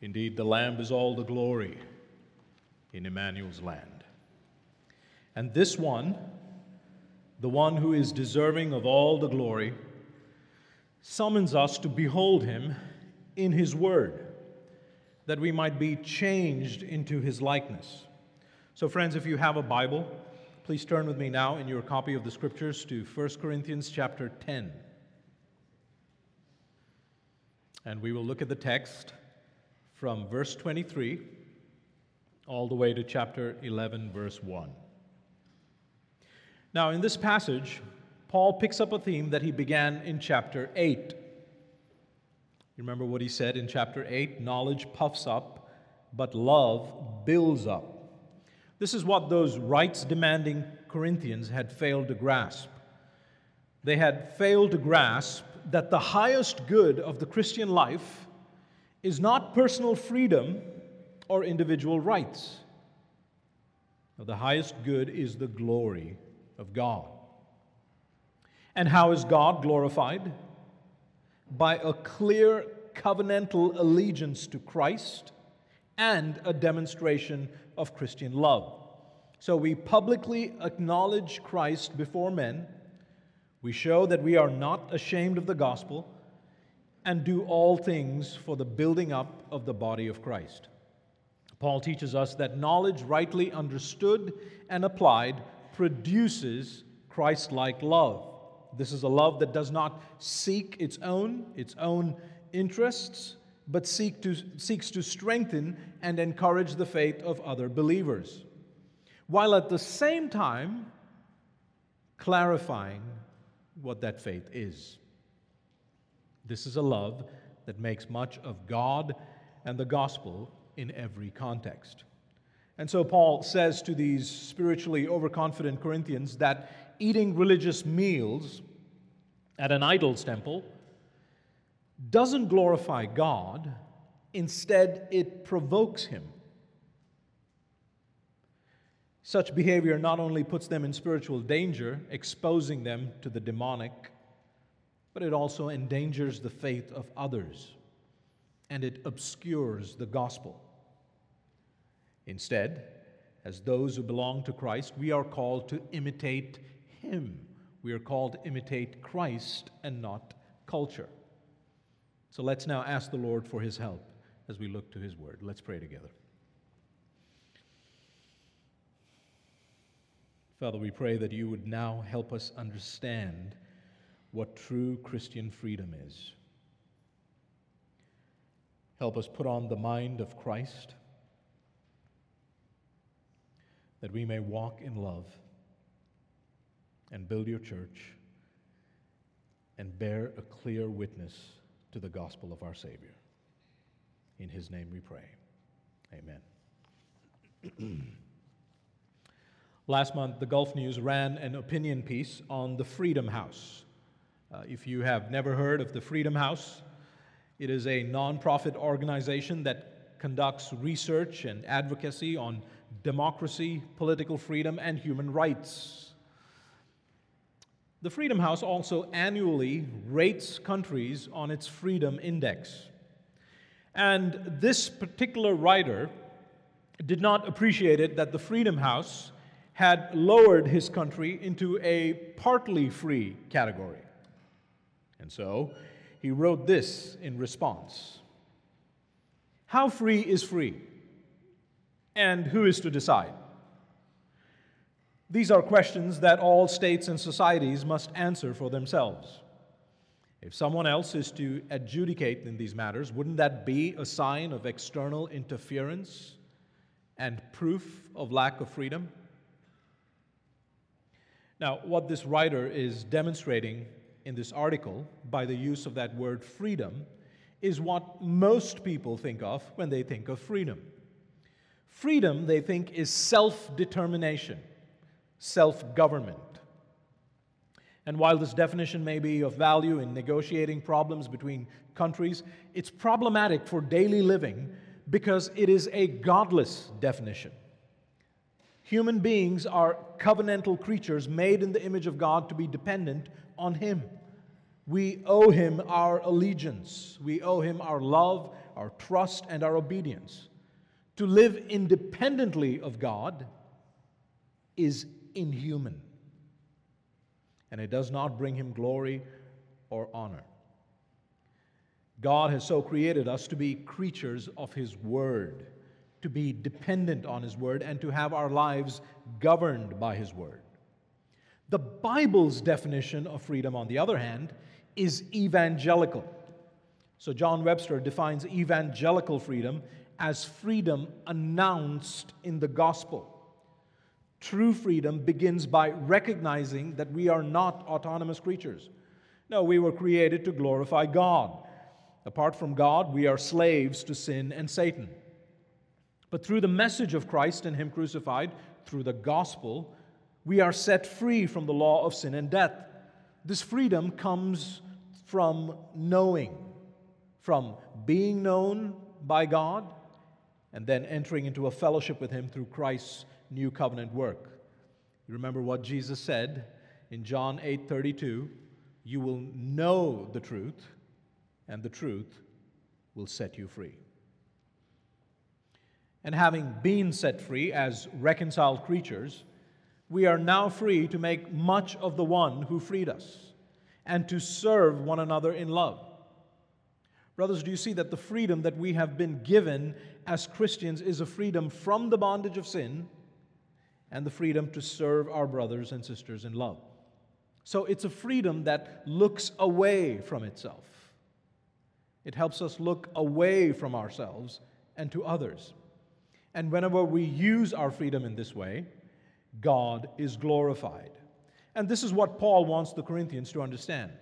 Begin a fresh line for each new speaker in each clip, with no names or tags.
Indeed, the Lamb is all the glory in Emmanuel's land. And this one, the one who is deserving of all the glory, summons us to behold him in his word, that we might be changed into his likeness. So, friends, if you have a Bible, please turn with me now in your copy of the scriptures to 1 Corinthians chapter 10. And we will look at the text from verse 23 all the way to chapter 11, verse 1. Now, in this passage, Paul picks up a theme that he began in chapter 8. You remember what he said in chapter 8? Knowledge puffs up, but love builds up. This is what those rights demanding Corinthians had failed to grasp. They had failed to grasp that the highest good of the Christian life is not personal freedom or individual rights. No, the highest good is the glory of God. And how is God glorified? By a clear covenantal allegiance to Christ and a demonstration of Christian love. So we publicly acknowledge Christ before men. We show that we are not ashamed of the gospel and do all things for the building up of the body of Christ. Paul teaches us that knowledge, rightly understood and applied, produces Christ like love. This is a love that does not seek its own, its own interests, but seek to, seeks to strengthen and encourage the faith of other believers, while at the same time clarifying what that faith is. This is a love that makes much of God and the gospel in every context. And so Paul says to these spiritually overconfident Corinthians that eating religious meals at an idol's temple doesn't glorify God, instead, it provokes him. Such behavior not only puts them in spiritual danger, exposing them to the demonic, but it also endangers the faith of others and it obscures the gospel. Instead, as those who belong to Christ, we are called to imitate Him. We are called to imitate Christ and not culture. So let's now ask the Lord for His help as we look to His Word. Let's pray together. Father, we pray that you would now help us understand what true Christian freedom is. Help us put on the mind of Christ that we may walk in love and build your church and bear a clear witness to the gospel of our Savior. In his name we pray. Amen. Last month, the Gulf News ran an opinion piece on the Freedom House. Uh, if you have never heard of the Freedom House, it is a nonprofit organization that conducts research and advocacy on democracy, political freedom, and human rights. The Freedom House also annually rates countries on its Freedom Index. And this particular writer did not appreciate it that the Freedom House had lowered his country into a partly free category. And so he wrote this in response How free is free? And who is to decide? These are questions that all states and societies must answer for themselves. If someone else is to adjudicate in these matters, wouldn't that be a sign of external interference and proof of lack of freedom? Now, what this writer is demonstrating in this article by the use of that word freedom is what most people think of when they think of freedom. Freedom, they think, is self determination, self government. And while this definition may be of value in negotiating problems between countries, it's problematic for daily living because it is a godless definition. Human beings are covenantal creatures made in the image of God to be dependent on Him. We owe Him our allegiance, we owe Him our love, our trust, and our obedience. To live independently of God is inhuman, and it does not bring him glory or honor. God has so created us to be creatures of His Word, to be dependent on His Word, and to have our lives governed by His Word. The Bible's definition of freedom, on the other hand, is evangelical. So, John Webster defines evangelical freedom as freedom announced in the gospel. True freedom begins by recognizing that we are not autonomous creatures. No, we were created to glorify God. Apart from God, we are slaves to sin and Satan. But through the message of Christ and Him crucified, through the gospel, we are set free from the law of sin and death. This freedom comes from knowing, from being known by God, and then entering into a fellowship with Him through Christ's new covenant work. You remember what Jesus said in John 8 32 You will know the truth, and the truth will set you free. And having been set free as reconciled creatures, we are now free to make much of the one who freed us and to serve one another in love. Brothers, do you see that the freedom that we have been given as Christians is a freedom from the bondage of sin and the freedom to serve our brothers and sisters in love? So it's a freedom that looks away from itself. It helps us look away from ourselves and to others. And whenever we use our freedom in this way, God is glorified. And this is what Paul wants the Corinthians to understand.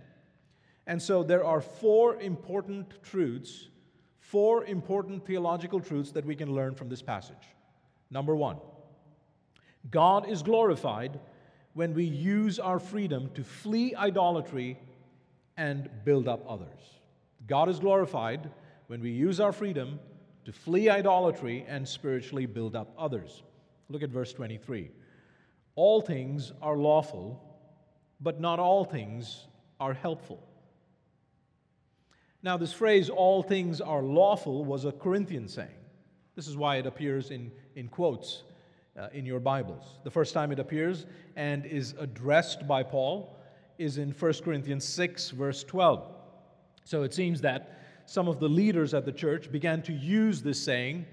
And so there are four important truths, four important theological truths that we can learn from this passage. Number one, God is glorified when we use our freedom to flee idolatry and build up others. God is glorified when we use our freedom to flee idolatry and spiritually build up others. Look at verse 23. All things are lawful, but not all things are helpful. Now, this phrase, all things are lawful, was a Corinthian saying. This is why it appears in, in quotes uh, in your Bibles. The first time it appears and is addressed by Paul is in 1 Corinthians 6, verse 12. So it seems that some of the leaders at the church began to use this saying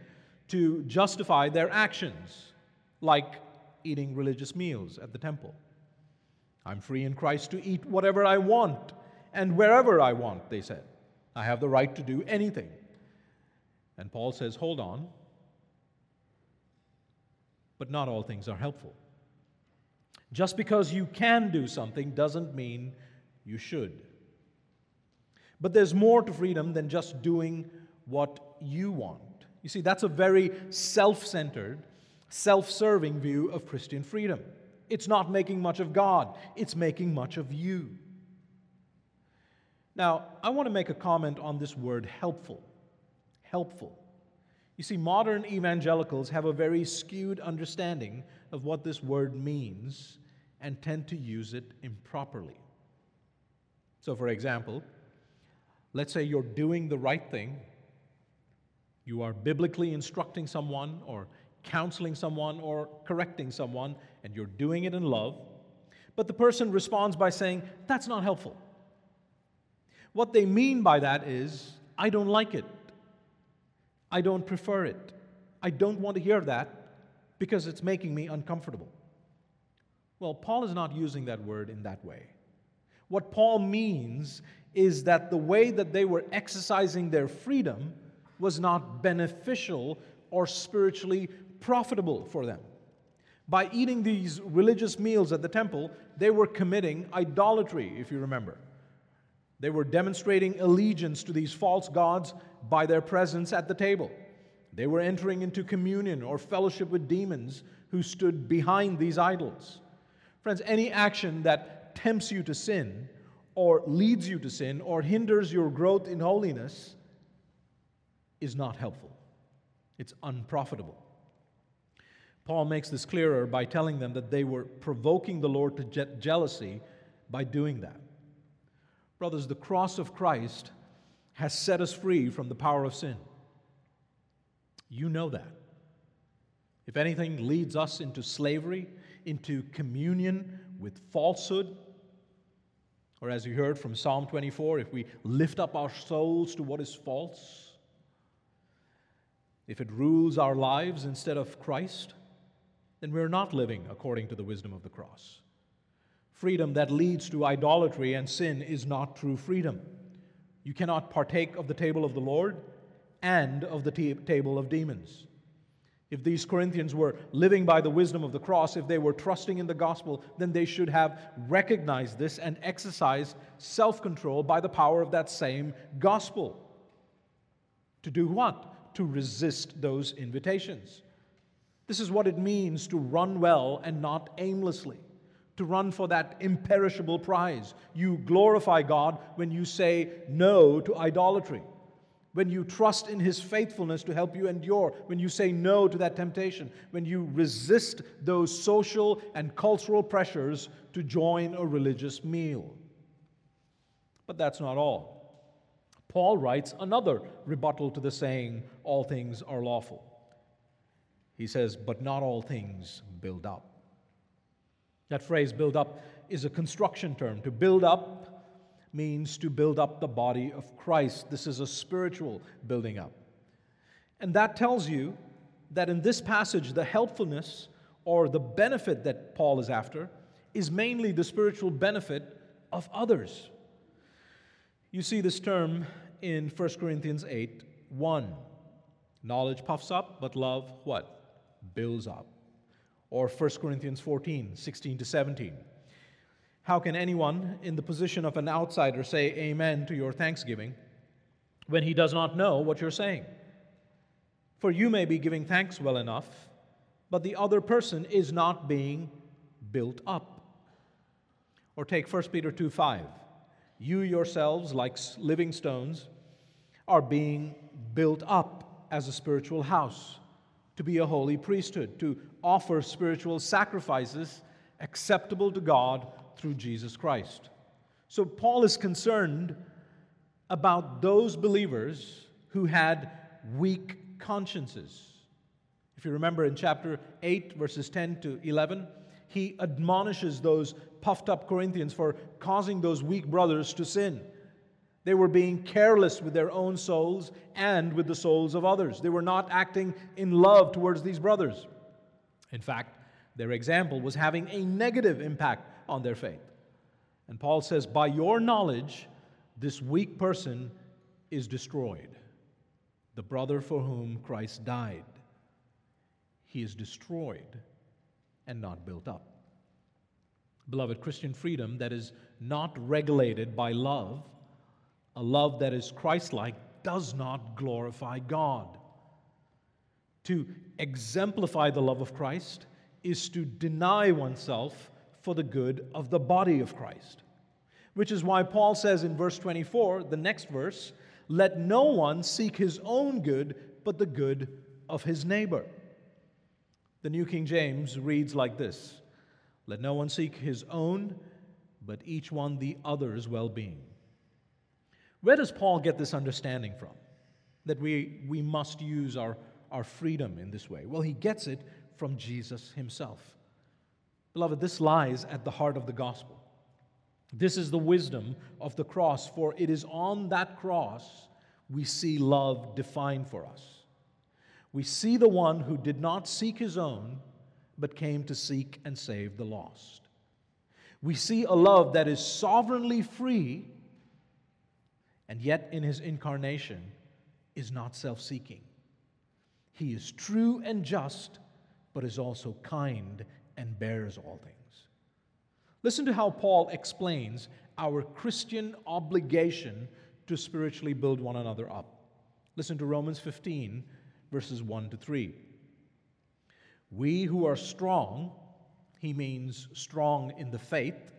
to justify their actions, like eating religious meals at the temple. I'm free in Christ to eat whatever I want and wherever I want, they said. I have the right to do anything. And Paul says, hold on. But not all things are helpful. Just because you can do something doesn't mean you should. But there's more to freedom than just doing what you want. You see, that's a very self centered, self serving view of Christian freedom. It's not making much of God, it's making much of you. Now, I want to make a comment on this word helpful. Helpful. You see, modern evangelicals have a very skewed understanding of what this word means and tend to use it improperly. So, for example, Let's say you're doing the right thing, you are biblically instructing someone or counseling someone or correcting someone, and you're doing it in love, but the person responds by saying, That's not helpful. What they mean by that is, I don't like it. I don't prefer it. I don't want to hear that because it's making me uncomfortable. Well, Paul is not using that word in that way. What Paul means is that the way that they were exercising their freedom was not beneficial or spiritually profitable for them. By eating these religious meals at the temple, they were committing idolatry, if you remember. They were demonstrating allegiance to these false gods by their presence at the table. They were entering into communion or fellowship with demons who stood behind these idols. Friends, any action that tempts you to sin or leads you to sin or hinders your growth in holiness is not helpful. It's unprofitable. Paul makes this clearer by telling them that they were provoking the Lord to je- jealousy by doing that. Brothers, the cross of Christ has set us free from the power of sin. You know that. If anything leads us into slavery, into communion with falsehood, or as you heard from Psalm 24, if we lift up our souls to what is false, if it rules our lives instead of Christ, then we're not living according to the wisdom of the cross. Freedom that leads to idolatry and sin is not true freedom. You cannot partake of the table of the Lord and of the t- table of demons. If these Corinthians were living by the wisdom of the cross, if they were trusting in the gospel, then they should have recognized this and exercised self control by the power of that same gospel. To do what? To resist those invitations. This is what it means to run well and not aimlessly, to run for that imperishable prize. You glorify God when you say no to idolatry when you trust in His faithfulness to help you endure, when you say no to that temptation, when you resist those social and cultural pressures to join a religious meal. But that's not all. Paul writes another rebuttal to the saying, All things are lawful. He says, But not all things build up. That phrase, build up, is a construction term. To build up means to build up the body of Christ. This is a spiritual building up. And that tells you that in this passage, the helpfulness or the benefit that Paul is after is mainly the spiritual benefit of others. You see this term in 1 Corinthians 8 1. Knowledge puffs up, but love what? Builds up. Or 1 Corinthians 14 16 to 17. How can anyone in the position of an outsider say amen to your thanksgiving when he does not know what you're saying? For you may be giving thanks well enough, but the other person is not being built up. Or take 1 Peter 2 5. You yourselves, like living stones, are being built up as a spiritual house, to be a holy priesthood, to offer spiritual sacrifices acceptable to God through Jesus Christ. So Paul is concerned about those believers who had weak consciences. If you remember in chapter 8, verses 10 to 11, he admonishes those puffed up Corinthians for causing those weak brothers to sin. They were being careless with their own souls and with the souls of others. They were not acting in love towards these brothers. In fact, their example was having a negative impact on their faith. And Paul says, By your knowledge, this weak person is destroyed. The brother for whom Christ died. He is destroyed and not built up. Beloved, Christian freedom that is not regulated by love, a love that is Christ like, does not glorify God. To exemplify the love of Christ is to deny oneself for the good of the body of Christ. Which is why Paul says in verse 24, the next verse, let no one seek his own good, but the good of his neighbor. The New King James reads like this Let no one seek his own, but each one the other's well being. Where does Paul get this understanding from? That we, we must use our, our freedom in this way? Well, he gets it from Jesus himself. Beloved, this lies at the heart of the gospel. This is the wisdom of the cross, for it is on that cross we see love defined for us. We see the one who did not seek his own, but came to seek and save the lost. We see a love that is sovereignly free, and yet in his incarnation is not self seeking. He is true and just, but is also kind and bears all things. Listen to how Paul explains our Christian obligation to spiritually build one another up. Listen to Romans 15, verses 1 to 3. We who are strong, he means strong in the faith,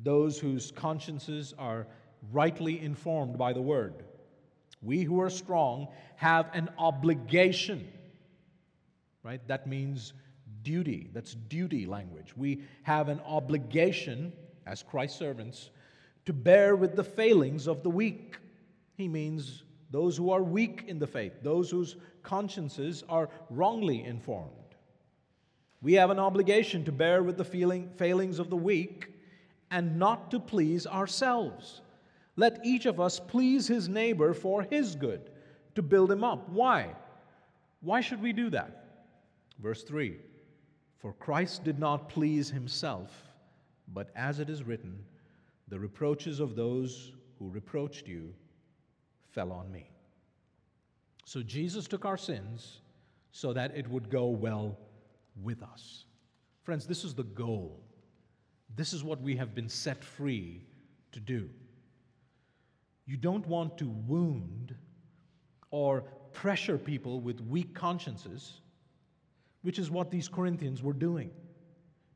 those whose consciences are rightly informed by the word. We who are strong have an obligation, right? That means duty. That's duty language. We have an obligation as Christ's servants to bear with the failings of the weak. He means those who are weak in the faith, those whose consciences are wrongly informed. We have an obligation to bear with the feeling, failings of the weak and not to please ourselves. Let each of us please his neighbor for his good, to build him up. Why? Why should we do that? Verse 3 For Christ did not please himself, but as it is written, the reproaches of those who reproached you fell on me. So Jesus took our sins so that it would go well with us. Friends, this is the goal. This is what we have been set free to do. You don't want to wound or pressure people with weak consciences, which is what these Corinthians were doing.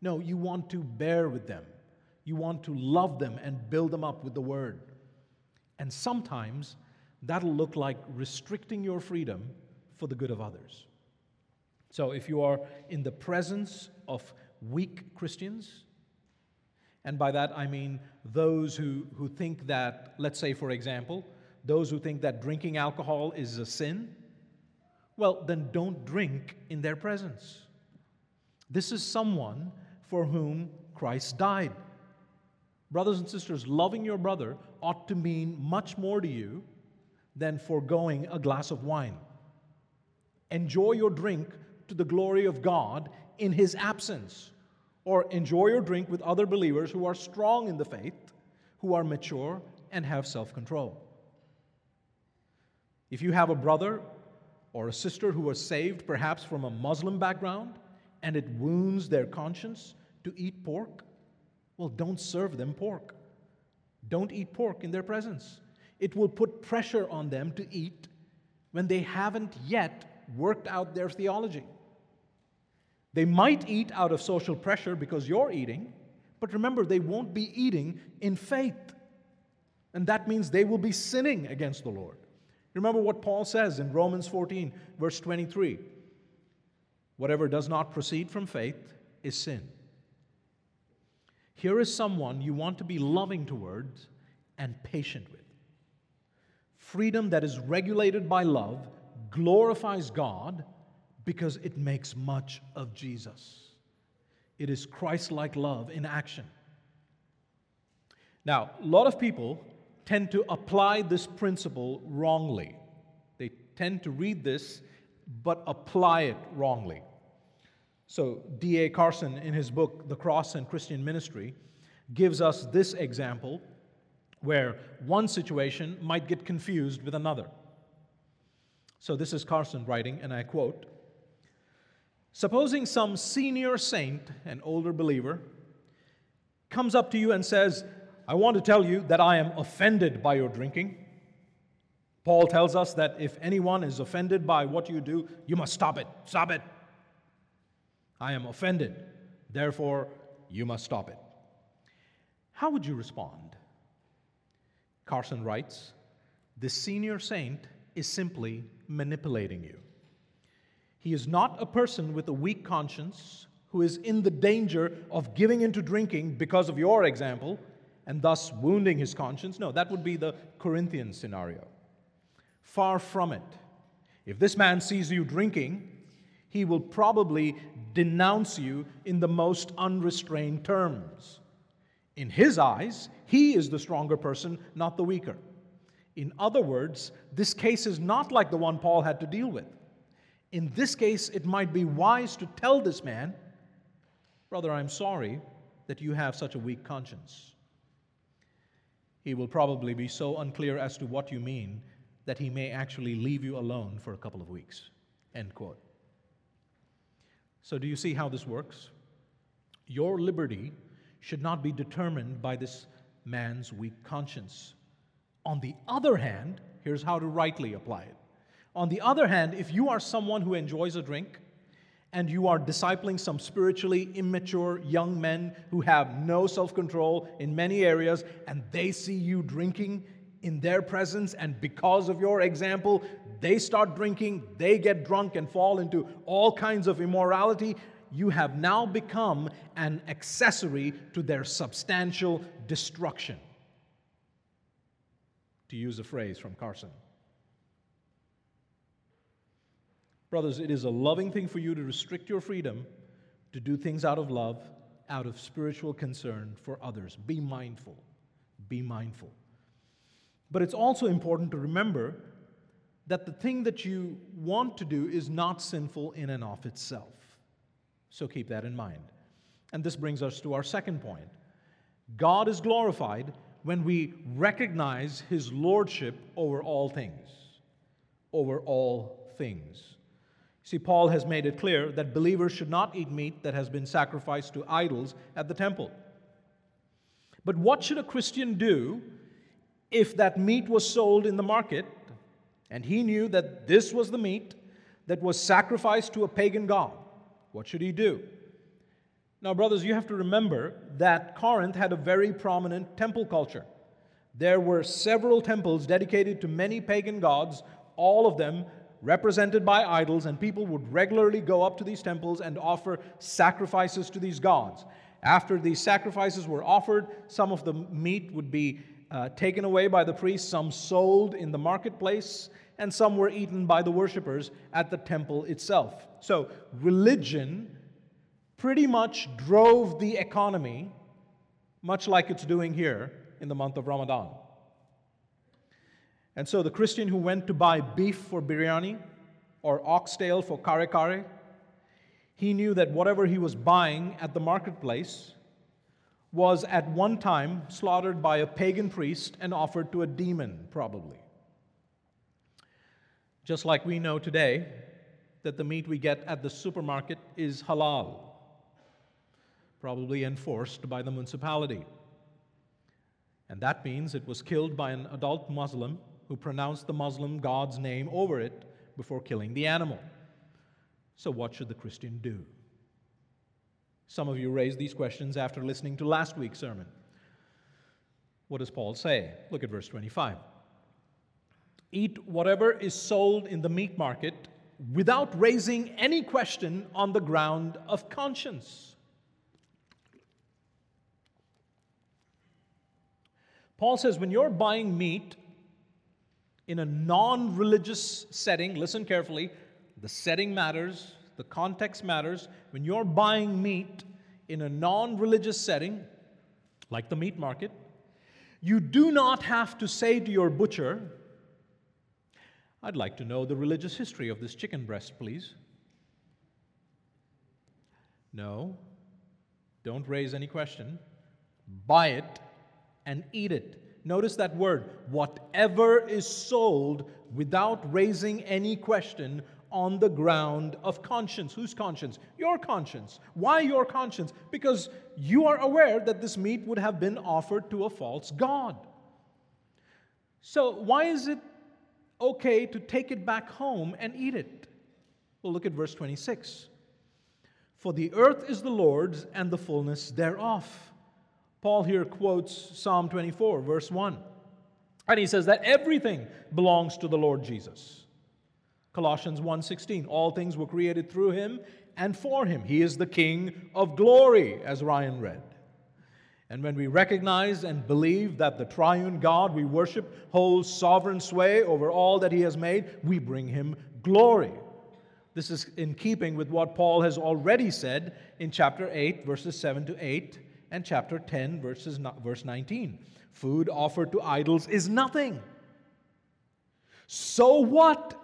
No, you want to bear with them. You want to love them and build them up with the word. And sometimes that'll look like restricting your freedom for the good of others. So if you are in the presence of weak Christians, and by that I mean those who, who think that, let's say, for example, those who think that drinking alcohol is a sin, well, then don't drink in their presence. This is someone for whom Christ died. Brothers and sisters, loving your brother ought to mean much more to you than foregoing a glass of wine. Enjoy your drink to the glory of God in his absence, or enjoy your drink with other believers who are strong in the faith, who are mature, and have self control. If you have a brother or a sister who was saved, perhaps from a Muslim background, and it wounds their conscience to eat pork, well, don't serve them pork. Don't eat pork in their presence. It will put pressure on them to eat when they haven't yet worked out their theology. They might eat out of social pressure because you're eating, but remember, they won't be eating in faith. And that means they will be sinning against the Lord. Remember what Paul says in Romans 14, verse 23 whatever does not proceed from faith is sin. Here is someone you want to be loving towards and patient with. Freedom that is regulated by love glorifies God because it makes much of Jesus. It is Christ like love in action. Now, a lot of people tend to apply this principle wrongly. They tend to read this but apply it wrongly. So, D.A. Carson, in his book, The Cross and Christian Ministry, gives us this example where one situation might get confused with another. So, this is Carson writing, and I quote Supposing some senior saint, an older believer, comes up to you and says, I want to tell you that I am offended by your drinking. Paul tells us that if anyone is offended by what you do, you must stop it. Stop it. I am offended. Therefore, you must stop it. How would you respond? Carson writes The senior saint is simply manipulating you. He is not a person with a weak conscience who is in the danger of giving into drinking because of your example and thus wounding his conscience. No, that would be the Corinthian scenario. Far from it. If this man sees you drinking, he will probably denounce you in the most unrestrained terms. In his eyes, he is the stronger person, not the weaker. In other words, this case is not like the one Paul had to deal with. In this case, it might be wise to tell this man, Brother, I'm sorry that you have such a weak conscience. He will probably be so unclear as to what you mean that he may actually leave you alone for a couple of weeks. End quote. So, do you see how this works? Your liberty should not be determined by this man's weak conscience. On the other hand, here's how to rightly apply it. On the other hand, if you are someone who enjoys a drink and you are discipling some spiritually immature young men who have no self control in many areas, and they see you drinking in their presence, and because of your example, they start drinking, they get drunk and fall into all kinds of immorality, you have now become an accessory to their substantial destruction. To use a phrase from Carson. Brothers, it is a loving thing for you to restrict your freedom to do things out of love, out of spiritual concern for others. Be mindful. Be mindful. But it's also important to remember that the thing that you want to do is not sinful in and of itself. So keep that in mind. And this brings us to our second point God is glorified when we recognize his lordship over all things. Over all things. See, Paul has made it clear that believers should not eat meat that has been sacrificed to idols at the temple. But what should a Christian do if that meat was sold in the market and he knew that this was the meat that was sacrificed to a pagan god? What should he do? Now, brothers, you have to remember that Corinth had a very prominent temple culture. There were several temples dedicated to many pagan gods, all of them represented by idols, and people would regularly go up to these temples and offer sacrifices to these gods. After these sacrifices were offered, some of the meat would be uh, taken away by the priests, some sold in the marketplace, and some were eaten by the worshippers at the temple itself. So, religion pretty much drove the economy, much like it's doing here in the month of Ramadan. And so the Christian who went to buy beef for biryani or oxtail for kare kare, he knew that whatever he was buying at the marketplace was at one time slaughtered by a pagan priest and offered to a demon, probably. Just like we know today that the meat we get at the supermarket is halal probably enforced by the municipality. And that means it was killed by an adult Muslim who pronounced the Muslim God's name over it before killing the animal. So, what should the Christian do? Some of you raised these questions after listening to last week's sermon. What does Paul say? Look at verse 25. Eat whatever is sold in the meat market without raising any question on the ground of conscience. Paul says when you're buying meat in a non religious setting, listen carefully, the setting matters, the context matters. When you're buying meat in a non religious setting, like the meat market, you do not have to say to your butcher, I'd like to know the religious history of this chicken breast, please. No, don't raise any question. Buy it and eat it. Notice that word, whatever is sold without raising any question on the ground of conscience. Whose conscience? Your conscience. Why your conscience? Because you are aware that this meat would have been offered to a false God. So, why is it okay to take it back home and eat it? Well, look at verse 26. For the earth is the Lord's and the fullness thereof Paul here quotes Psalm 24, verse 1. And he says that everything belongs to the Lord Jesus. Colossians 1:16 All things were created through him and for him. He is the king of glory as Ryan read. And when we recognize and believe that the triune God we worship holds sovereign sway over all that he has made, we bring him glory. This is in keeping with what Paul has already said in chapter 8 verses 7 to 8 and chapter 10, verses, verse 19. Food offered to idols is nothing. So what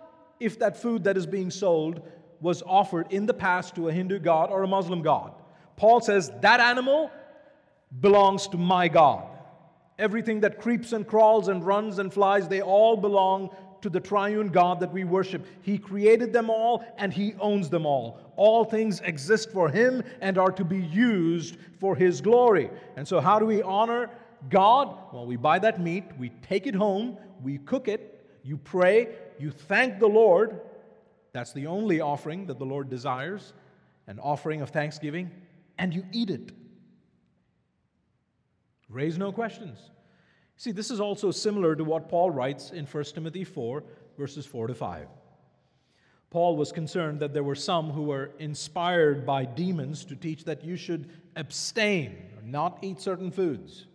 if that food that is being sold was offered in the past to a Hindu god or a Muslim god? Paul says that animal belongs to my God. Everything that creeps and crawls and runs and flies, they all belong to the triune God that we worship. He created them all and He owns them all. All things exist for Him and are to be used for His glory. And so, how do we honor God? Well, we buy that meat, we take it home, we cook it, you pray, you thank the Lord. That's the only offering that the Lord desires an offering of thanksgiving, and you eat it. Raise no questions. See, this is also similar to what Paul writes in 1 Timothy 4, verses 4 to 5. Paul was concerned that there were some who were inspired by demons to teach that you should abstain or not eat certain foods.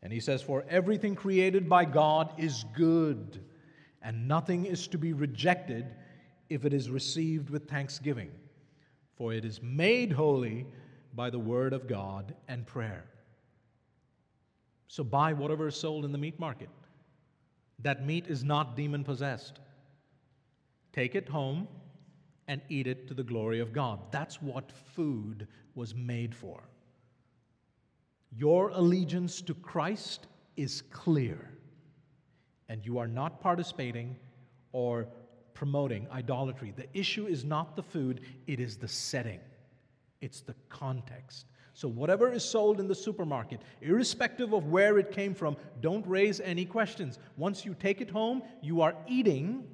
And he says, For everything created by God is good, and nothing is to be rejected if it is received with thanksgiving, for it is made holy by the word of God and prayer. So buy whatever is sold in the meat market. That meat is not demon possessed. Take it home and eat it to the glory of God. That's what food was made for. Your allegiance to Christ is clear, and you are not participating or promoting idolatry. The issue is not the food, it is the setting, it's the context. So, whatever is sold in the supermarket, irrespective of where it came from, don't raise any questions. Once you take it home, you are eating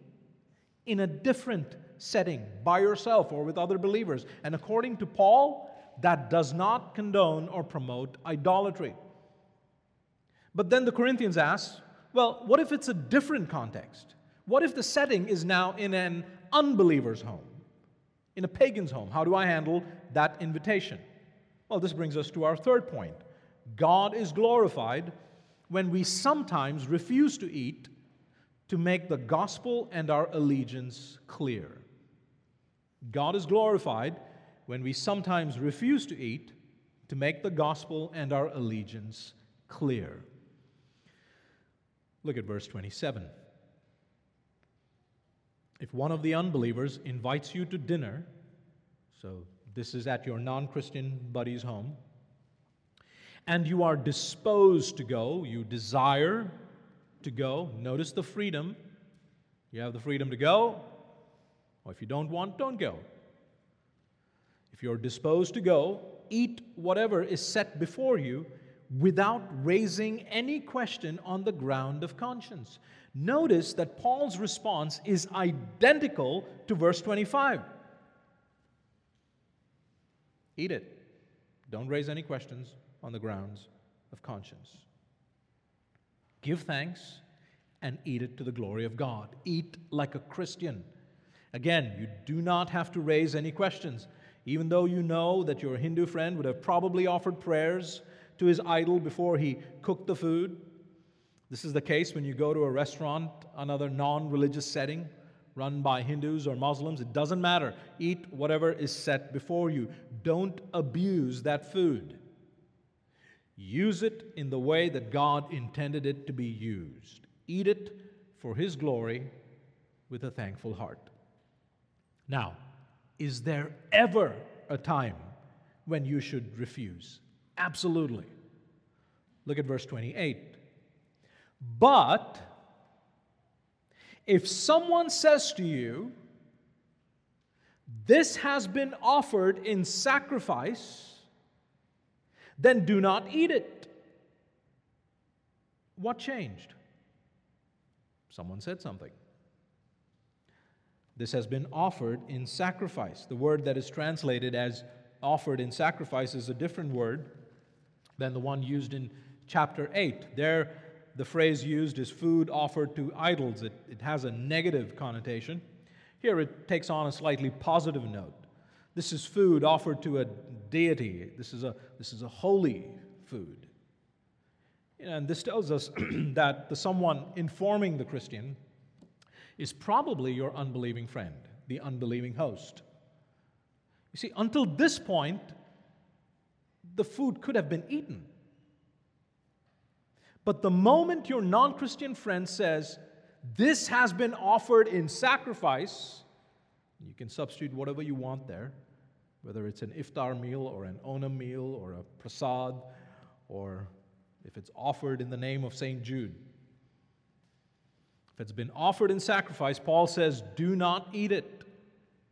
in a different setting by yourself or with other believers. And according to Paul, that does not condone or promote idolatry. But then the Corinthians ask, well, what if it's a different context? What if the setting is now in an unbeliever's home, in a pagan's home? How do I handle that invitation? Well, this brings us to our third point. God is glorified when we sometimes refuse to eat to make the gospel and our allegiance clear. God is glorified when we sometimes refuse to eat to make the gospel and our allegiance clear. Look at verse 27. If one of the unbelievers invites you to dinner, so this is at your non Christian buddy's home. And you are disposed to go, you desire to go. Notice the freedom. You have the freedom to go, or if you don't want, don't go. If you're disposed to go, eat whatever is set before you without raising any question on the ground of conscience. Notice that Paul's response is identical to verse 25. Eat it. Don't raise any questions on the grounds of conscience. Give thanks and eat it to the glory of God. Eat like a Christian. Again, you do not have to raise any questions. Even though you know that your Hindu friend would have probably offered prayers to his idol before he cooked the food. This is the case when you go to a restaurant, another non religious setting, run by Hindus or Muslims, it doesn't matter. Eat whatever is set before you. Don't abuse that food. Use it in the way that God intended it to be used. Eat it for His glory with a thankful heart. Now, is there ever a time when you should refuse? Absolutely. Look at verse 28. But if someone says to you, This has been offered in sacrifice, then do not eat it. What changed? Someone said something. This has been offered in sacrifice. The word that is translated as offered in sacrifice is a different word than the one used in chapter 8. There, the phrase used is food offered to idols. It, it has a negative connotation. Here it takes on a slightly positive note. This is food offered to a deity. This is a, this is a holy food. And this tells us that the someone informing the Christian is probably your unbelieving friend, the unbelieving host. You see, until this point, the food could have been eaten. But the moment your non Christian friend says, This has been offered in sacrifice, you can substitute whatever you want there, whether it's an iftar meal or an onam meal or a prasad, or if it's offered in the name of St. Jude. If it's been offered in sacrifice, Paul says, Do not eat it.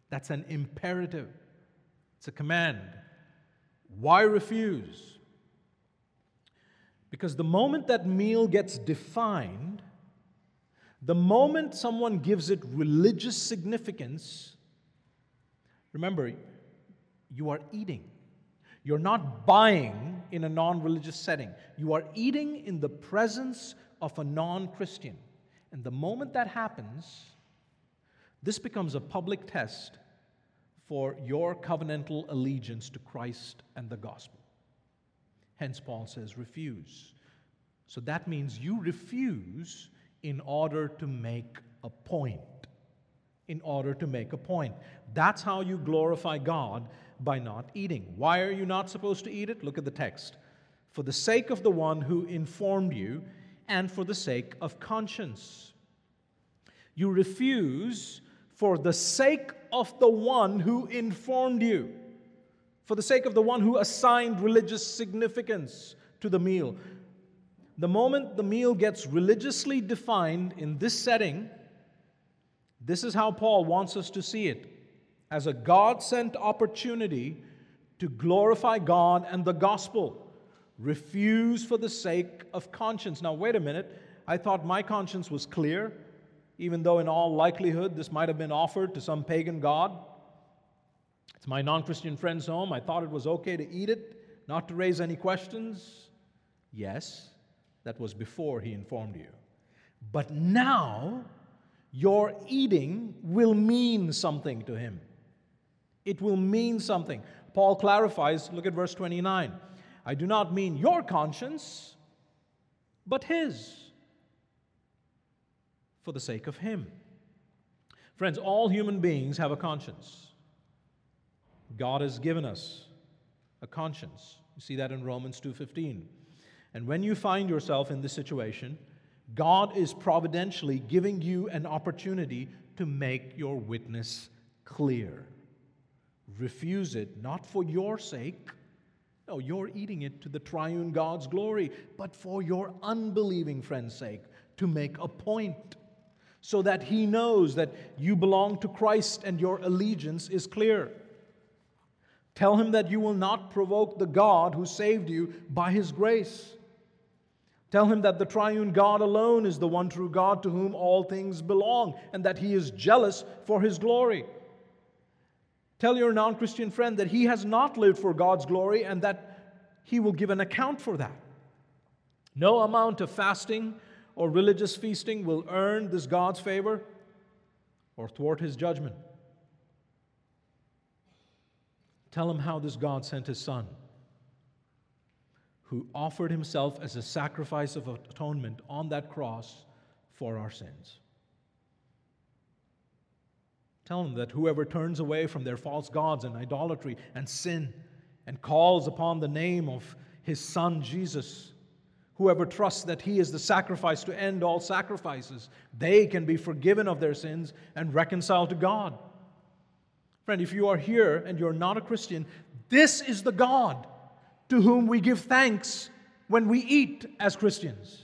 That's an imperative, it's a command. Why refuse? Because the moment that meal gets defined, the moment someone gives it religious significance, remember, you are eating. You're not buying in a non religious setting. You are eating in the presence of a non Christian. And the moment that happens, this becomes a public test for your covenantal allegiance to Christ and the gospel. Hence, Paul says, refuse. So that means you refuse in order to make a point, in order to make a point. That's how you glorify God by not eating. Why are you not supposed to eat it? Look at the text. For the sake of the one who informed you, and for the sake of conscience. You refuse for the sake of the one who informed you, for the sake of the one who assigned religious significance to the meal. The moment the meal gets religiously defined in this setting, this is how Paul wants us to see it as a God sent opportunity to glorify God and the gospel. Refuse for the sake of conscience. Now, wait a minute. I thought my conscience was clear, even though in all likelihood this might have been offered to some pagan god. It's my non Christian friend's home. I thought it was okay to eat it, not to raise any questions. Yes, that was before he informed you. But now, your eating will mean something to him. It will mean something. Paul clarifies, look at verse 29. I do not mean your conscience, but his, for the sake of him. Friends, all human beings have a conscience. God has given us a conscience. You see that in Romans 2:15. And when you find yourself in this situation, God is providentially giving you an opportunity to make your witness clear. Refuse it, not for your sake. No, you're eating it to the triune God's glory, but for your unbelieving friend's sake, to make a point, so that he knows that you belong to Christ and your allegiance is clear. Tell him that you will not provoke the God who saved you by his grace. Tell him that the triune God alone is the one true God to whom all things belong and that he is jealous for his glory. Tell your non Christian friend that he has not lived for God's glory and that he will give an account for that. No amount of fasting or religious feasting will earn this God's favor or thwart his judgment. Tell him how this God sent his son who offered himself as a sacrifice of atonement on that cross for our sins. Tell them that whoever turns away from their false gods and idolatry and sin and calls upon the name of his son Jesus, whoever trusts that he is the sacrifice to end all sacrifices, they can be forgiven of their sins and reconciled to God. Friend, if you are here and you're not a Christian, this is the God to whom we give thanks when we eat as Christians.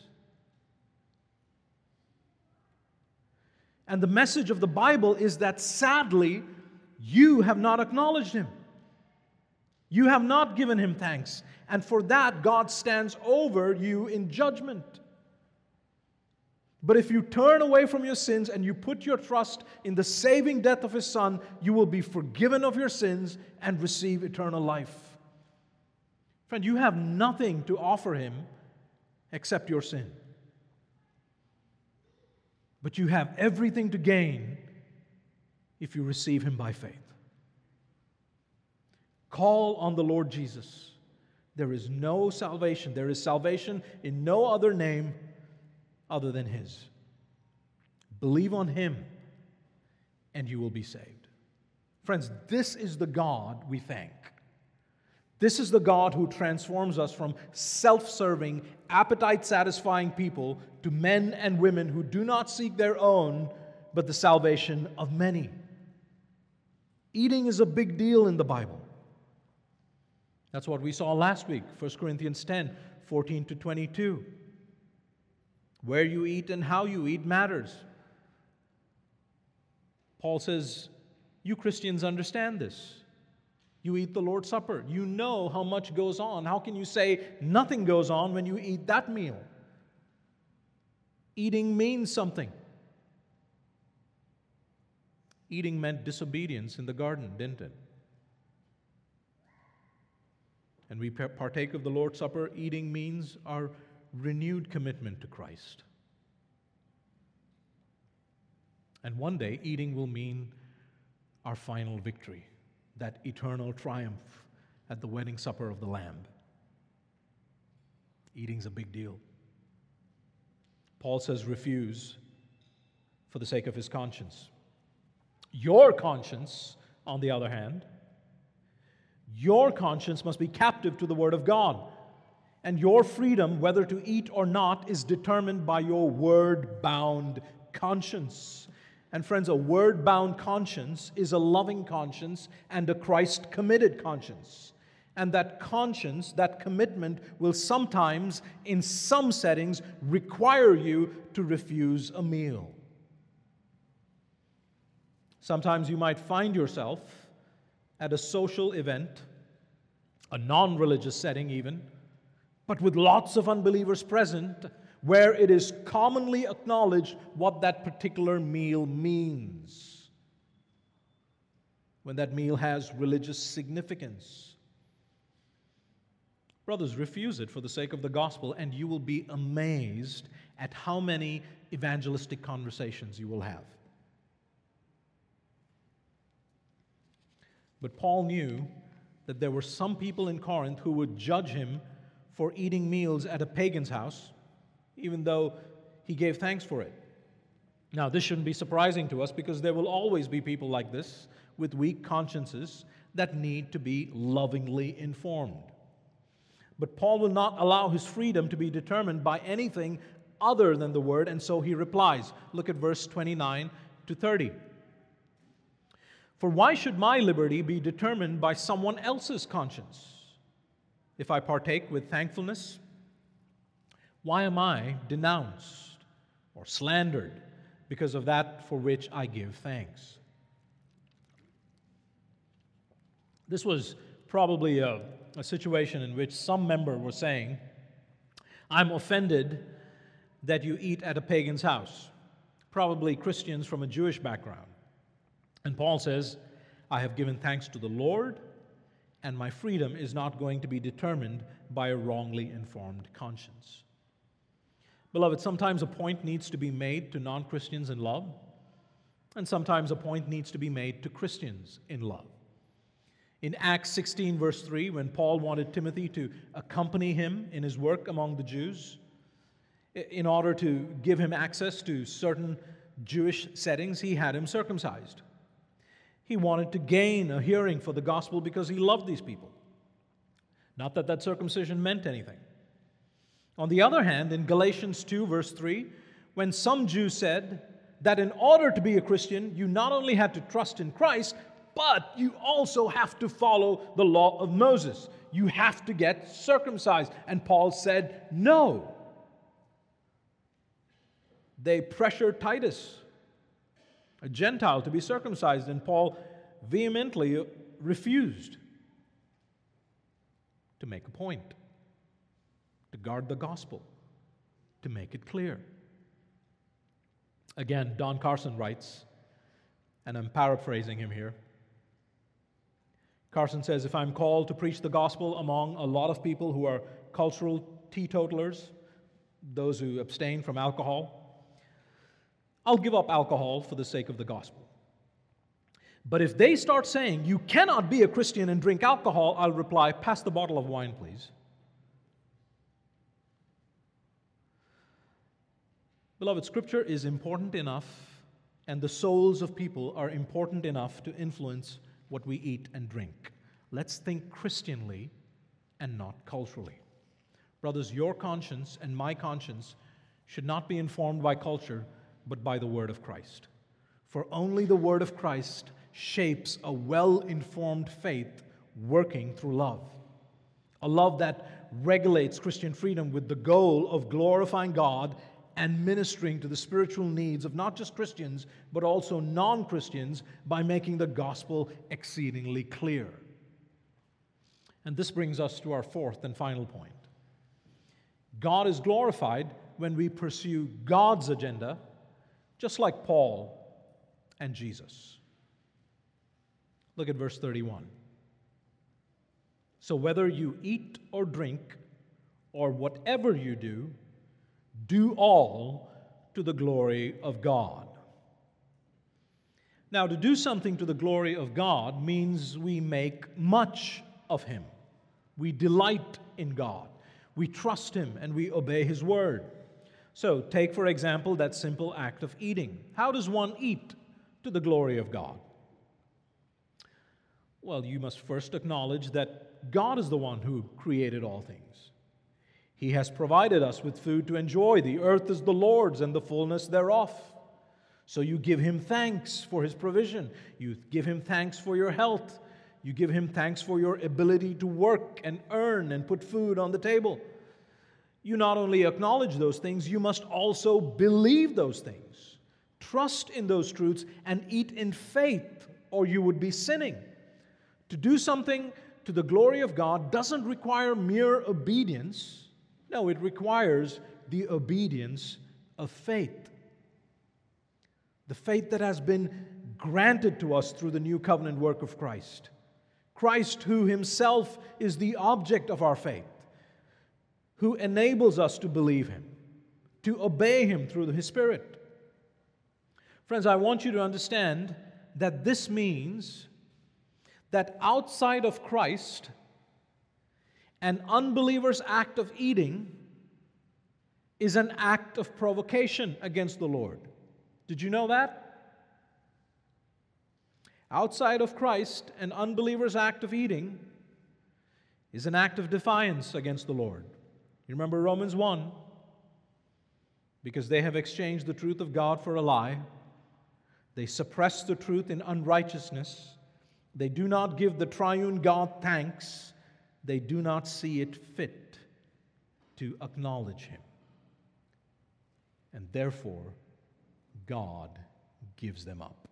And the message of the Bible is that sadly, you have not acknowledged him. You have not given him thanks. And for that, God stands over you in judgment. But if you turn away from your sins and you put your trust in the saving death of his son, you will be forgiven of your sins and receive eternal life. Friend, you have nothing to offer him except your sin. But you have everything to gain if you receive him by faith. Call on the Lord Jesus. There is no salvation. There is salvation in no other name other than his. Believe on him, and you will be saved. Friends, this is the God we thank. This is the God who transforms us from self serving, appetite satisfying people to men and women who do not seek their own, but the salvation of many. Eating is a big deal in the Bible. That's what we saw last week, 1 Corinthians 10 14 to 22. Where you eat and how you eat matters. Paul says, You Christians understand this. You eat the Lord's Supper. You know how much goes on. How can you say nothing goes on when you eat that meal? Eating means something. Eating meant disobedience in the garden, didn't it? And we partake of the Lord's Supper. Eating means our renewed commitment to Christ. And one day, eating will mean our final victory that eternal triumph at the wedding supper of the Lamb. Eating's a big deal. Paul says, refuse for the sake of his conscience. Your conscience, on the other hand, your conscience must be captive to the Word of God. And your freedom, whether to eat or not, is determined by your word bound conscience. And friends, a word bound conscience is a loving conscience and a Christ committed conscience. And that conscience, that commitment, will sometimes, in some settings, require you to refuse a meal. Sometimes you might find yourself at a social event, a non religious setting even, but with lots of unbelievers present, where it is commonly acknowledged what that particular meal means. When that meal has religious significance. Brothers, refuse it for the sake of the gospel, and you will be amazed at how many evangelistic conversations you will have. But Paul knew that there were some people in Corinth who would judge him for eating meals at a pagan's house, even though he gave thanks for it. Now, this shouldn't be surprising to us because there will always be people like this with weak consciences that need to be lovingly informed. But Paul will not allow his freedom to be determined by anything other than the word, and so he replies. Look at verse 29 to 30. For why should my liberty be determined by someone else's conscience? If I partake with thankfulness, why am I denounced or slandered because of that for which I give thanks? This was probably a, a situation in which some member was saying, I'm offended that you eat at a pagan's house, probably Christians from a Jewish background. And Paul says, I have given thanks to the Lord, and my freedom is not going to be determined by a wrongly informed conscience. Beloved, sometimes a point needs to be made to non Christians in love, and sometimes a point needs to be made to Christians in love. In Acts 16, verse 3, when Paul wanted Timothy to accompany him in his work among the Jews, in order to give him access to certain Jewish settings, he had him circumcised. He wanted to gain a hearing for the gospel because he loved these people. Not that that circumcision meant anything. On the other hand, in Galatians 2, verse 3, when some Jews said that in order to be a Christian, you not only had to trust in Christ, but you also have to follow the law of Moses. You have to get circumcised. And Paul said, no. They pressured Titus a Gentile, to be circumcised, and Paul vehemently refused to make a point, guard the gospel, to make it clear. Again, Don Carson writes, and I'm paraphrasing him here. Carson says, If I'm called to preach the gospel among a lot of people who are cultural teetotalers, those who abstain from alcohol, I'll give up alcohol for the sake of the gospel. But if they start saying, you cannot be a Christian and drink alcohol, I'll reply, pass the bottle of wine, please. Beloved, Scripture is important enough, and the souls of people are important enough to influence what we eat and drink. Let's think Christianly and not culturally. Brothers, your conscience and my conscience should not be informed by culture, but by the word of Christ. For only the word of Christ shapes a well informed faith working through love. A love that regulates Christian freedom with the goal of glorifying God and ministering to the spiritual needs of not just Christians, but also non Christians by making the gospel exceedingly clear. And this brings us to our fourth and final point. God is glorified when we pursue God's agenda just like Paul and Jesus. Look at verse 31. So, whether you eat or drink, or whatever you do, do all to the glory of God. Now, to do something to the glory of God means we make much of Him. We delight in God. We trust Him and we obey His word. So, take for example that simple act of eating. How does one eat to the glory of God? Well, you must first acknowledge that God is the one who created all things. He has provided us with food to enjoy. The earth is the Lord's and the fullness thereof. So you give him thanks for his provision. You give him thanks for your health. You give him thanks for your ability to work and earn and put food on the table. You not only acknowledge those things, you must also believe those things. Trust in those truths and eat in faith, or you would be sinning. To do something to the glory of God doesn't require mere obedience. No, it requires the obedience of faith. The faith that has been granted to us through the new covenant work of Christ. Christ, who himself is the object of our faith, who enables us to believe him, to obey him through his Spirit. Friends, I want you to understand that this means that outside of Christ, an unbeliever's act of eating is an act of provocation against the Lord. Did you know that? Outside of Christ, an unbeliever's act of eating is an act of defiance against the Lord. You remember Romans 1? Because they have exchanged the truth of God for a lie, they suppress the truth in unrighteousness, they do not give the triune God thanks, they do not see it fit to acknowledge Him. And therefore, God gives them up.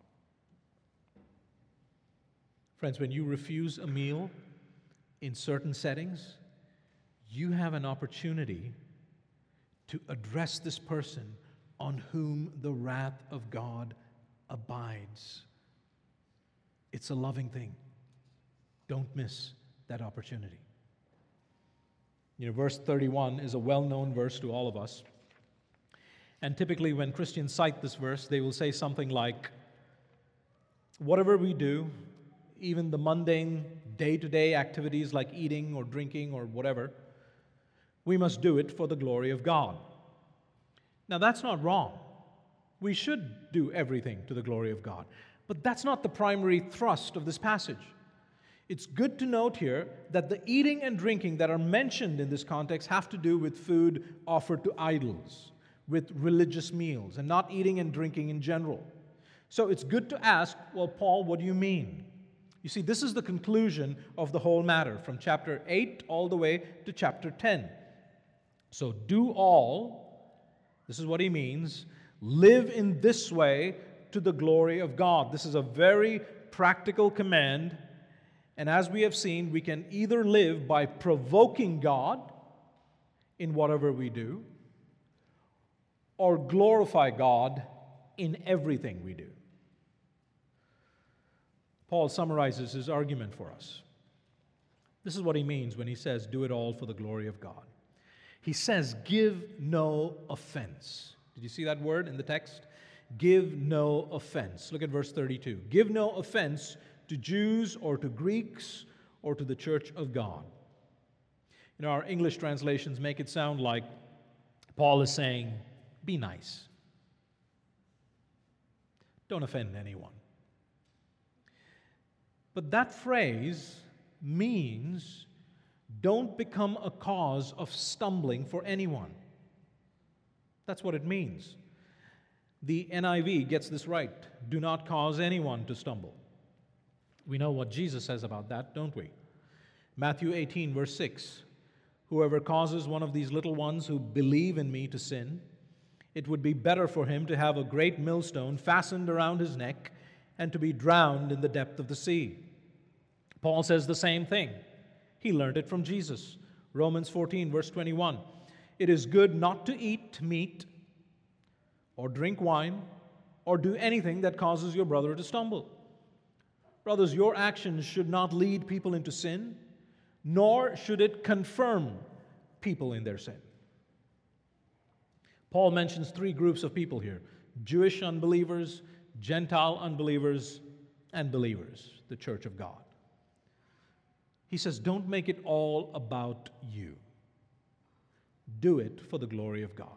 Friends, when you refuse a meal in certain settings, you have an opportunity to address this person on whom the wrath of God abides. It's a loving thing. Don't miss that opportunity. You know, verse 31 is a well known verse to all of us. And typically, when Christians cite this verse, they will say something like, Whatever we do, even the mundane day to day activities like eating or drinking or whatever, we must do it for the glory of God. Now, that's not wrong. We should do everything to the glory of God. But that's not the primary thrust of this passage. It's good to note here that the eating and drinking that are mentioned in this context have to do with food offered to idols, with religious meals, and not eating and drinking in general. So it's good to ask, well, Paul, what do you mean? You see, this is the conclusion of the whole matter from chapter 8 all the way to chapter 10. So, do all, this is what he means, live in this way to the glory of God. This is a very practical command. And as we have seen, we can either live by provoking God in whatever we do, or glorify God in everything we do. Paul summarizes his argument for us. This is what he means when he says, Do it all for the glory of God. He says, Give no offense. Did you see that word in the text? Give no offense. Look at verse 32. Give no offense to Jews or to Greeks or to the church of God. You know, our English translations make it sound like Paul is saying, Be nice. Don't offend anyone. But that phrase means don't become a cause of stumbling for anyone. That's what it means. The NIV gets this right. Do not cause anyone to stumble. We know what Jesus says about that, don't we? Matthew 18, verse 6 Whoever causes one of these little ones who believe in me to sin, it would be better for him to have a great millstone fastened around his neck and to be drowned in the depth of the sea. Paul says the same thing. He learned it from Jesus. Romans 14, verse 21. It is good not to eat meat or drink wine or do anything that causes your brother to stumble. Brothers, your actions should not lead people into sin, nor should it confirm people in their sin. Paul mentions three groups of people here Jewish unbelievers, Gentile unbelievers, and believers, the church of God. He says, Don't make it all about you. Do it for the glory of God.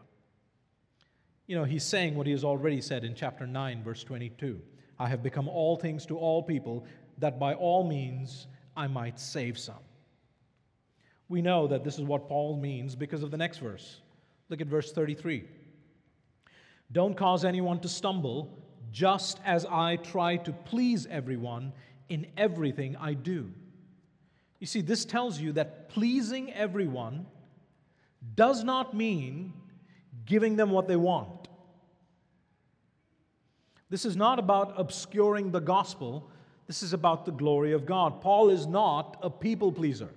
You know, he's saying what he has already said in chapter 9, verse 22. I have become all things to all people, that by all means I might save some. We know that this is what Paul means because of the next verse. Look at verse 33. Don't cause anyone to stumble, just as I try to please everyone in everything I do. You see, this tells you that pleasing everyone does not mean giving them what they want. This is not about obscuring the gospel, this is about the glory of God. Paul is not a people pleaser.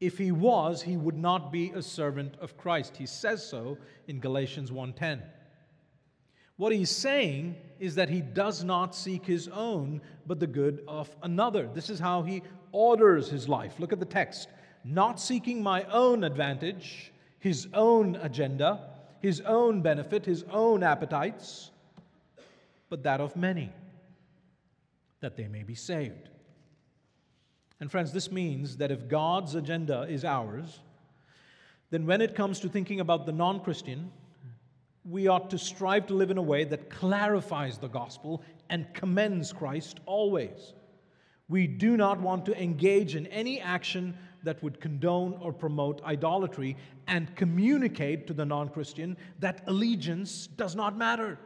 If he was, he would not be a servant of Christ. He says so in Galatians 1:10. What he's saying is that he does not seek his own, but the good of another. This is how he orders his life. Look at the text. Not seeking my own advantage, his own agenda, his own benefit, his own appetites, but that of many, that they may be saved. And friends, this means that if God's agenda is ours, then when it comes to thinking about the non Christian, we ought to strive to live in a way that clarifies the gospel and commends Christ always. We do not want to engage in any action that would condone or promote idolatry and communicate to the non Christian that allegiance does not matter,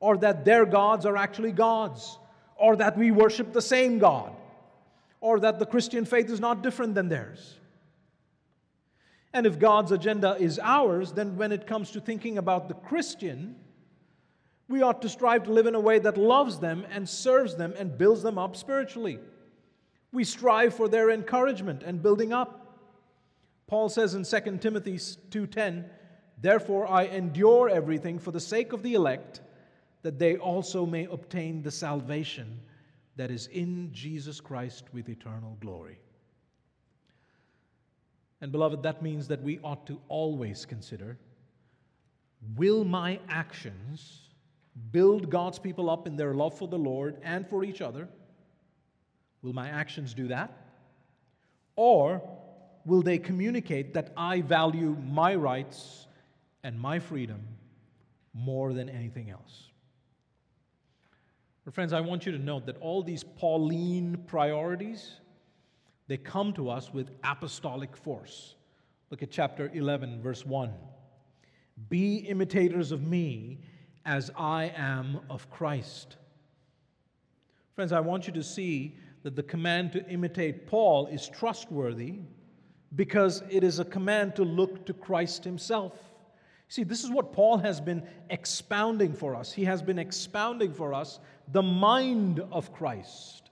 or that their gods are actually gods, or that we worship the same God or that the Christian faith is not different than theirs. And if God's agenda is ours, then when it comes to thinking about the Christian, we ought to strive to live in a way that loves them and serves them and builds them up spiritually. We strive for their encouragement and building up. Paul says in 2 Timothy 2:10, "Therefore I endure everything for the sake of the elect, that they also may obtain the salvation that is in Jesus Christ with eternal glory. And, beloved, that means that we ought to always consider will my actions build God's people up in their love for the Lord and for each other? Will my actions do that? Or will they communicate that I value my rights and my freedom more than anything else? But friends, I want you to note that all these Pauline priorities, they come to us with apostolic force. Look at chapter 11, verse 1. Be imitators of me as I am of Christ. Friends, I want you to see that the command to imitate Paul is trustworthy because it is a command to look to Christ himself. See, this is what Paul has been expounding for us. He has been expounding for us the mind of Christ.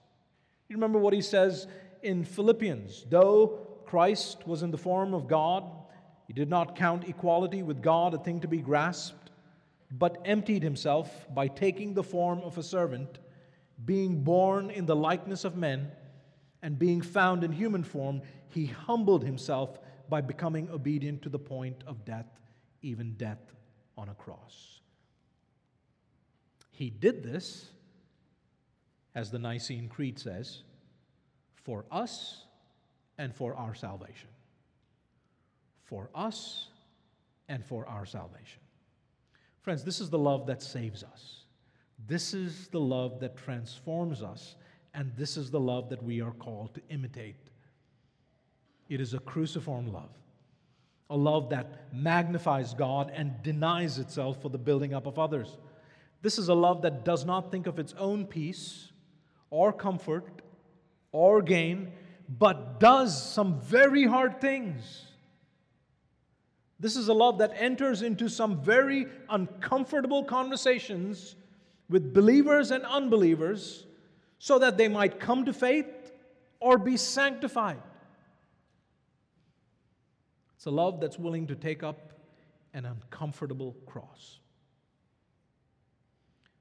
You remember what he says in Philippians though Christ was in the form of God, he did not count equality with God a thing to be grasped, but emptied himself by taking the form of a servant, being born in the likeness of men, and being found in human form, he humbled himself by becoming obedient to the point of death, even death on a cross. He did this as the Nicene Creed says, for us and for our salvation. For us and for our salvation. Friends, this is the love that saves us. This is the love that transforms us, and this is the love that we are called to imitate. It is a cruciform love, a love that magnifies God and denies itself for the building up of others. This is a love that does not think of its own peace or comfort or gain, but does some very hard things. This is a love that enters into some very uncomfortable conversations with believers and unbelievers so that they might come to faith or be sanctified. It's a love that's willing to take up an uncomfortable cross.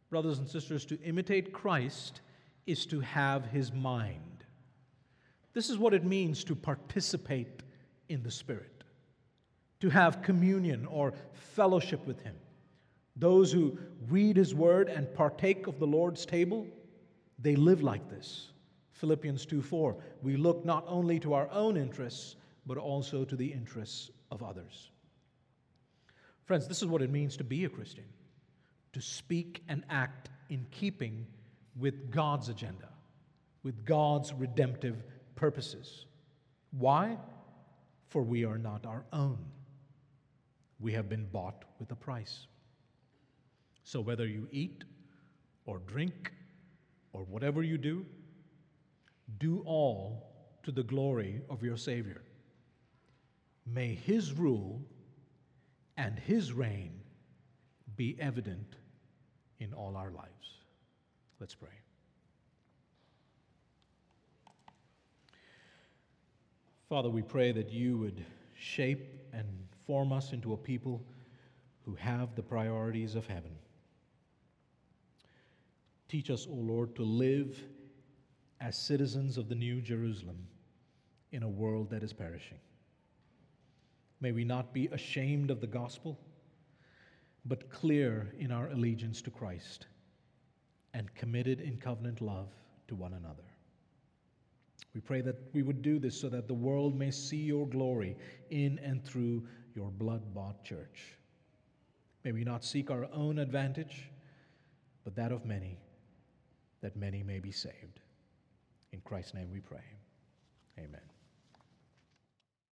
Brothers and sisters, to imitate Christ is to have his mind. This is what it means to participate in the Spirit, to have communion or fellowship with him. Those who read his word and partake of the Lord's table, they live like this. Philippians 2 4. We look not only to our own interests, but also to the interests of others. Friends, this is what it means to be a Christian to speak and act in keeping with God's agenda, with God's redemptive purposes. Why? For we are not our own. We have been bought with a price. So whether you eat or drink or whatever you do, do all to the glory of your Savior. May His rule and His reign be evident in all our lives. Let's pray. Father, we pray that you would shape and form us into a people who have the priorities of heaven. Teach us, O Lord, to live as citizens of the New Jerusalem in a world that is perishing. May we not be ashamed of the gospel, but clear in our allegiance to Christ and committed in covenant love to one another. We pray that we would do this so that the world may see your glory in and through your blood bought church. May we not seek our own advantage, but that of many, that many may be saved. In Christ's name we pray. Amen.